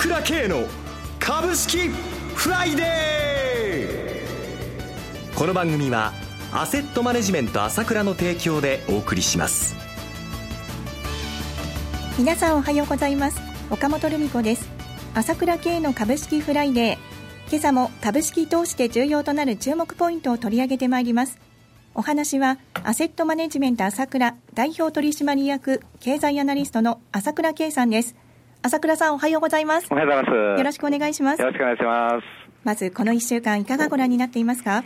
倉慶の株式フライデーこの番組はアセットマネジメント朝倉の提供でお送りします。皆さんおはようございます。岡本留美子です。朝倉慶の株式フライデー今朝も株式投資で重要となる注目ポイントを取り上げてまいります。お話はアセットマネジメント朝倉代表取締役経済アナリストの朝倉慶さんです。朝倉さんおはようございます。おはようございます。よろしくお願いします。よろしくお願いします。まずこの1週間いかがご覧になっていますか？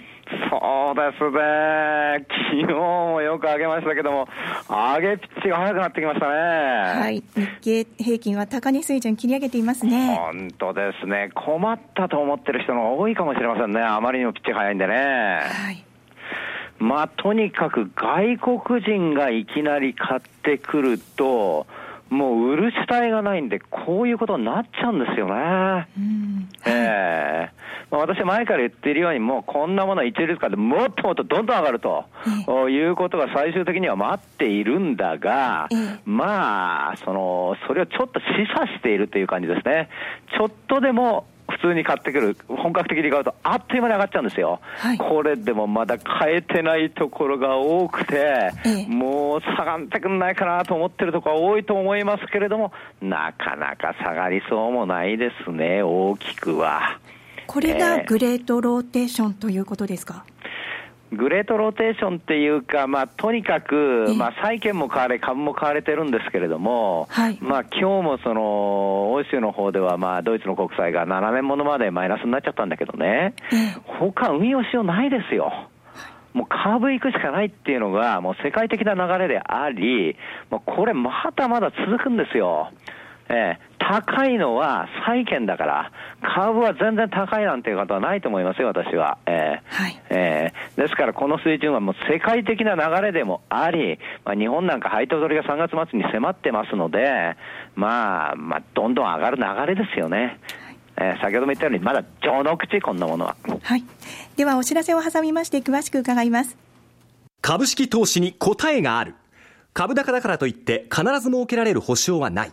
そうですね。昨日もよく上げましたけども上げピッチが早くなってきましたね。はい。日経平均は高値水準切り上げていますね。本当ですね。困ったと思ってる人の多いかもしれませんね。あまりにもピッチ早いんでね。はい。まあ、とにかく外国人がいきなり買ってくると、もう売る主体がないんで、こういうことになっちゃうんですよね。うんええまあ、私、前から言っているように、もうこんなものは一律化でもっともっとどんどん上がると、いうことが最終的には待っているんだが、ええまあ、その、それをちょっと示唆しているという感じですね。ちょっとでも普通に買ってくる、本格的に買うと、あっという間に上がっちゃうんですよ。はいこれでもまだ買えてないところが多くて、ええもう下がってくんないかなと思ってるところが多いと思いますけれども、なかなか下がりそうもないですね、大きくは。これが Great Rotation ということですか、 Great Rotation っていうか、まあ、とにかくええ、まあ、債券も買われ、株も買われてるんですけれども、はい。まあ、今日もその、欧州の方では、まあ、ドイツの国債が7年ものまでマイナスになっちゃったんだけどね、ええ。他運用しようないですよ。もう株行くしかないっていうのが、もう世界的な流れであり、もうこれまだまだ続くんですよ。ええ高いのは債券だから、株は全然高いなんていうことはないと思いますよ、私は。ええはいええですから、この水準はもう世界的な流れでもあり、まあ、日本なんか配当取りが3月末に迫ってますので、まあ、まあ、どんどん上がる流れですよね。ええ先ほども言ったように、まだ序の口、こんなものは。はいではお知らせを挟みまして詳しく伺います株式投資に答えがある株高だからといって必ず設けられる保証はない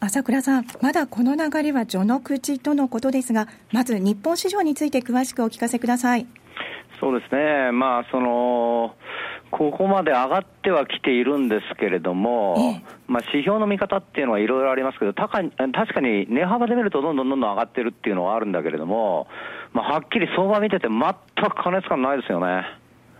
朝倉さんまだこの流れは序の口とのことですがまず日本市場について詳しくお聞かせください。そうですね、まあ、その、ここまで上がってはきているんですけれども、ええ。まあ、指標の見方っていうのはいろいろありますけど、確かに値幅で見るとどんどんどんどん上がってるっていうのはあるんだけれども、まあ、はっきり相場見てて全く過熱感ないですよね。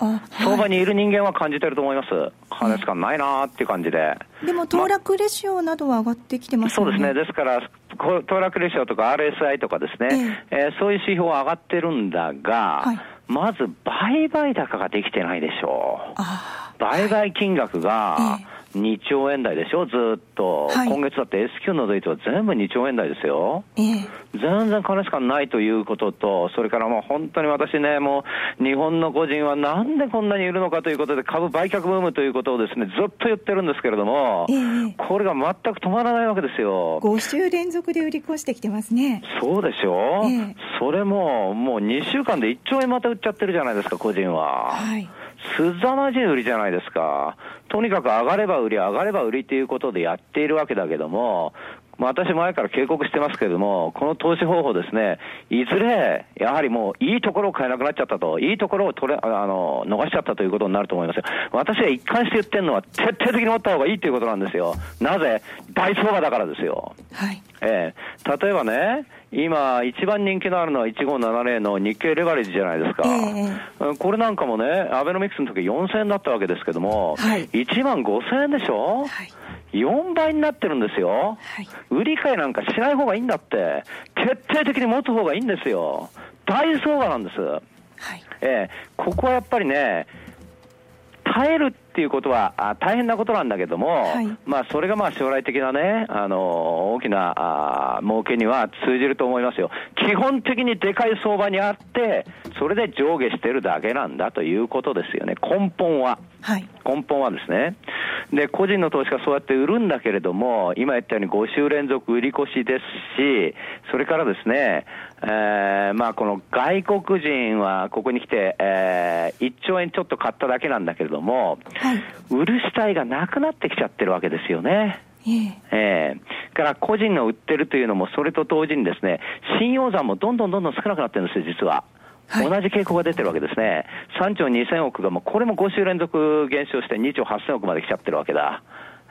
あ相場はいにいる人間は感じてると思います。過熱感ないなーっていう感じで。でも騰落レシオなどは上がってきてますよね。そうですね。ですから、こ騰落レシオとか RSI とかですね、えーそういう指標は上がってるんだが、はい。まず売買高ができてないでしょう。あ売買金額がえ2兆円台でしょ、ずーっと。はい今月だって S q のドイツは全部2兆円台ですよ。ええ全然金しかないということと、それからもう本当に私ね、もう日本の個人はなんでこんなにいるのかということで、株売却ブームということをですね、ずっと言ってるんですけれども、ええこれが全く止まらないわけですよ。5週連続で売り越してきてますねそうでしょ、ええそれももう2週間で1兆円また売っちゃってるじゃないですか、個人は。はいすざまじい売りじゃないですか。とにかく上がれば売り、上がれば売りということでやっているわけだけども、私前から警告してますけれども、この投資方法ですね、いずれ、やはりもういいところを買えなくなっちゃったと、いいところを取れ、あの、逃しちゃったということになると思いますよ。私が一貫して言ってるのは、徹底的に持った方がいいということなんですよ。なぜ？大相場だからですよ。はい。ええ。例えばね、今、一番人気のあるのは1570の日経レバレッジじゃないですか、えうんこれなんかもね、アベノミクスの時4000円だったわけですけども、はい。1万5000円でしょ、はい4倍になってるんですよ、はい売り買いなんかしない方がいいんだって、徹底的に持つ方がいいんですよ。大相場なんです。はい。えーここはやっぱりね、耐えるっていうことはあ大変なことなんだけども、はいまあそれがまあ将来的なね、あの大きなあ儲けには通じると思いますよ。基本的にでかい相場にあって、それで上下してるだけなんだということですよね、根本は。はい。根本はですね。で、個人の投資家そうやって売るんだけれども、今言ったように5週連続売り越しですし、それからですね、えーまあこの外国人はここに来て、えー1兆円ちょっと買っただけなんだけれども、はい。売る主体がなくなってきちゃってるわけですよね。ええええから個人が売ってるというのも、それと同時にですね、信用残もどんどんどんどん少なくなってるんですよ、実は。はい同じ傾向が出てるわけですね。3兆2000億がもうこれも5週連続減少して2兆8000億まで来ちゃってるわけだ。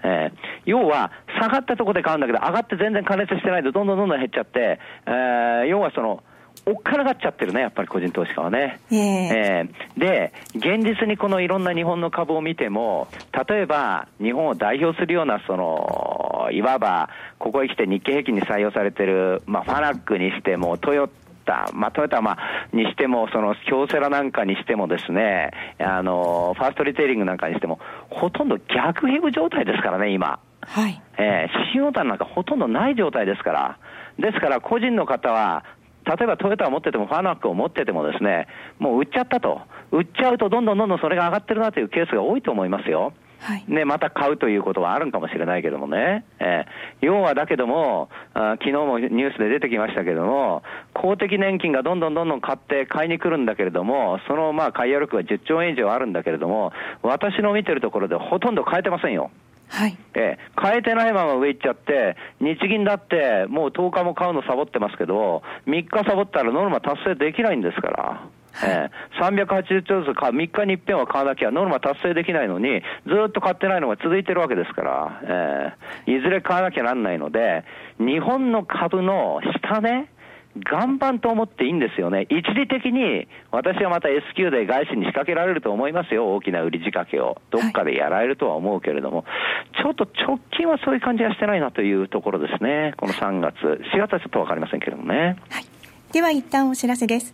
ええ要は、下がったところで買うんだけど、上がって全然加熱してないと、どんどんどんどん減っちゃって、えー要はその、おっかながっちゃってるね、やっぱり個人投資家はね。えええーで、現実にこのいろんな日本の株を見ても、例えば日本を代表するような、その、いわば、ここへ来て日経平均に採用されてる、まあ、ファナックにしても、トヨタ、まあ、トヨタ、まあ、にしても、その、京セラなんかにしてもですね、あの、ファーストリテイリングなんかにしても、ほとんど逆ヘグ状態ですからね、今。はい。えー、信用単なんかほとんどない状態ですから。ですから、個人の方は、例えばトヨタを持ってても、ファナックを持っててもですね、もう売っちゃったと。売っちゃうと、どんどんどんどんそれが上がってるなというケースが多いと思いますよ。はい。ね、また買うということはあるんかもしれないけどもね。えー要はだけども、あ昨日もニュースで出てきましたけども、公的年金がどんどんどんどん買って買いに来るんだけれども、そのまあ買い力は10兆円以上あるんだけれども、私の見てるところでほとんど買えてませんよ。はい。ええ、変えてないまま上行っちゃって、日銀だってもう10日も買うのサボってますけど、3日サボったらノルマ達成できないんですから。ええ、380兆ずつか3日に一遍は買わなきゃノルマ達成できないのに、ずっと買ってないのが続いてるわけですから、ええ、いずれ買わなきゃなんないので、日本の株の下ね、岩盤と思っていいんですよね。一時的に、私はまた S q で外資に仕掛けられると思いますよ。大きな売り仕掛けを。どっかでやられるとは思うけれども、ちょっと直近はそういう感じはしてないなというところですね。この3月。4月はちょっとわかりませんけれどもね。はい。では一旦お知らせです。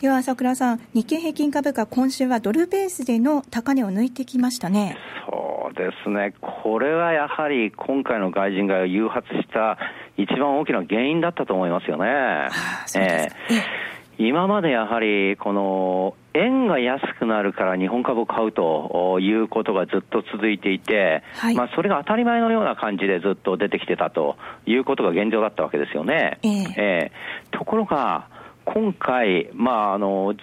では朝倉さん、日経平均株価、今週はドルベースでの高値を抜いてきましたね。そうですね。これはやはり今回の外人が誘発した一番大きな原因だったと思いますよね。ええ今までやはり、この、円が安くなるから日本株を買うということがずっと続いていて、はいまあそれが当たり前のような感じでずっと出てきてたということが現状だったわけですよね。えええところが、今回、まああの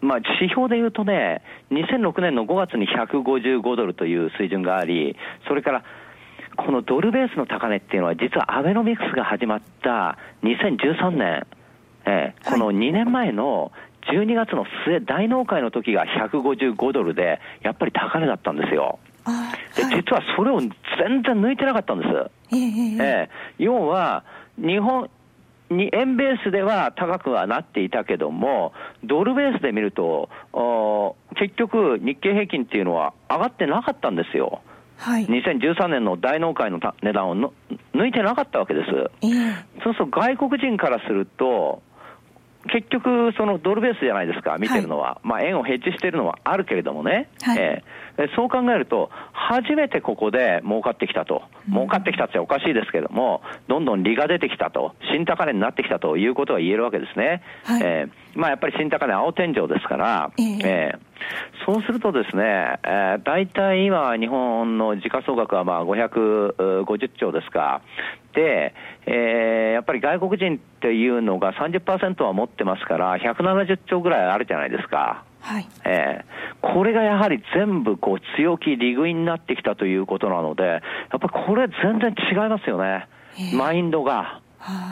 まあ、指標でいうとね、2006年の5月に155ドルという水準があり、それからこのドルベースの高値っていうのは、実はアベノミクスが始まった2013年、えー、この2年前の12月の末、大納会の時が155ドルで、やっぱり高値だったんですよ。で実はそれを全然抜いてなかったんです。ええ要は日本に円ベースでは高くはなっていたけども、ドルベースで見ると、お結局、日経平均っていうのは上がってなかったんですよ。はい。2013年の大納会のた値段をの抜いてなかったわけです。ええそうすると外国人からすると、結局、そのドルベースじゃないですか、見てるのは、まあ円をヘッジしてるのはあるけれどもね、はい。ええ。そう考えると、初めてここで儲かってきたと、儲かってきたっておかしいですけども、どんどん利が出てきたと、新高値になってきたということが言えるわけですね。はい。ええ。まあやっぱり新高値、青天井ですから、ええ。ええ。そうするとですね、えー、大体今、日本の時価総額はまあ550兆ですか。で、えー、やっぱり外国人っていうのが30%は持ってますから、170兆ぐらいあるじゃないですか。はいえー、これがやはり全部こう強気、利食いになってきたということなので、やっぱりこれ、全然違いますよね、マインドが。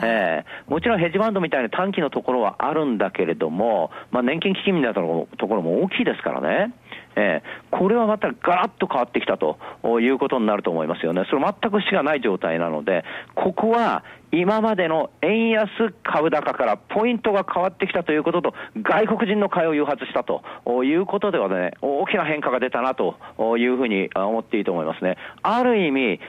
えー、もちろんヘッジファンドみたいな短期のところはあるんだけれども、まあ、年金基金みたいなところも大きいですからね。えー、これはまたガラッと変わってきたということになると思いますよね。それ全く死がない状態なので、ここは今までの円安株高からポイントが変わってきたということと、外国人の買いを誘発したということではね、大きな変化が出たなというふうに思っていいと思いますね。ある意味、違っ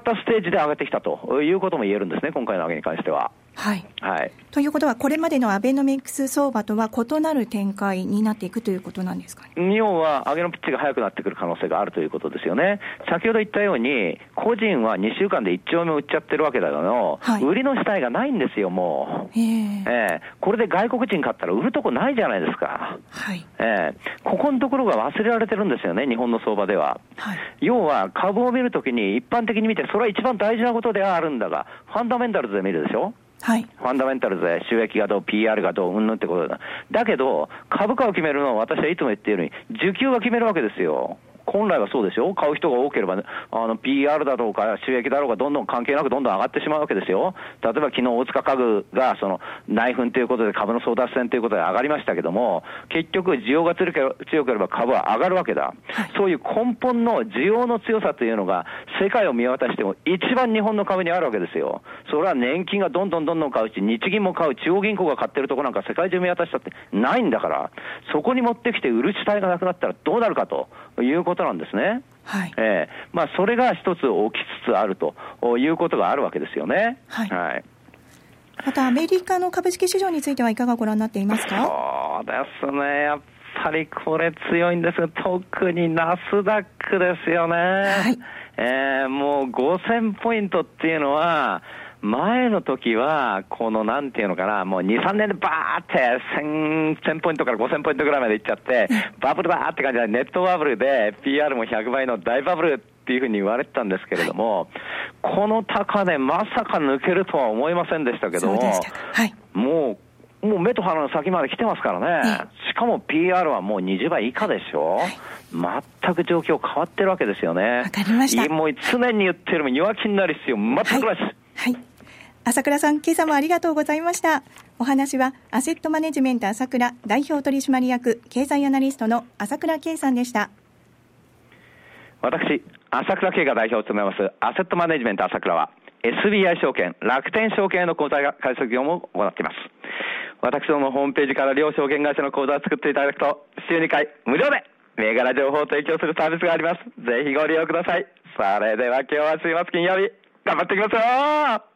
たステージで上げてきたということも言えるんですね、今回の上げに関しては。はい、はい、ということは、これまでのアベノミクス相場とは異なる展開になっていくということなんですか、ね、要は、上げのピッチが速くなってくる可能性があるということですよね。先ほど言ったように、個人は2週間で1兆円売っちゃってるわけだけど、はい、売りの主体がないんですよ、もう。えー、これで外国人買ったら売るとこないじゃないですか。はい、えー、ここのところが忘れられてるんですよね、日本の相場では。はい、要は、株を見るときに一般的に見て、それは一番大事なことではあるんだが、ファンダメンタルズで見るでしょ？はい、ファンダメンタルズで収益がどう、PR がどう、うんぬんってことだ。だけど、株価を決めるのは私はいつも言っているように、需給が決めるわけですよ。本来はそうですよ、買う人が多ければ、ね、あの PR だとか収益だろうが、どんどん関係なくどんどん上がってしまうわけですよ、例えば昨日大塚家具がその内紛ということで株の争奪戦ということで上がりましたけども、結局、需要が強ければ株は上がるわけだ、そういう根本の需要の強さというのが、世界を見渡しても一番日本の株にあるわけですよ、それは年金がどんどんどんどん買うし、日銀も買う、中央銀行が買ってるところなんか世界中見渡したってないんだから、そこに持ってきて売る主体がなくなったらどうなるかということなんですね。はい。えーまあ、それが一つ起きつつあるということがあるわけですよね。はい、はい。またアメリカの株式市場についてはいかがご覧になっていますか？そうですね、やっぱりこれ強いんですが、特にナスダックですよね。はい、えー、もう5000ポイントっていうのは、前の時は、このなんていうのかな、もう2、3年でバーって1000、1000ポイントから5000ポイントぐらいまでいっちゃって、バブルだーって感じで、ネットバブルで PR も100倍の大バブルっていうふうに言われてたんですけれども、この高値、まさか抜けるとは思いませんでしたけども、はい、もう、もう目と鼻の先まで来てますからね、しかも PR はもう20倍以下でしょ、はい、全く状況変わってるわけですよね。わかりました。もう常に言ってるも弱気になる必要全くないです。はい。はい朝倉さん、今朝もありがとうございました。お話は、アセットマネジメント朝倉代表取締役経済アナリストの朝倉圭さんでした。私、朝倉圭が代表を務めます、アセットマネジメント朝倉は、SBI 証券、楽天証券への口座開設業務を行っています。私どものホームページから両証券会社の口座を作っていただくと、週2回無料で銘柄情報を提供するサービスがあります。ぜひご利用ください。それでは今日は週末金曜日、頑張っていきますよ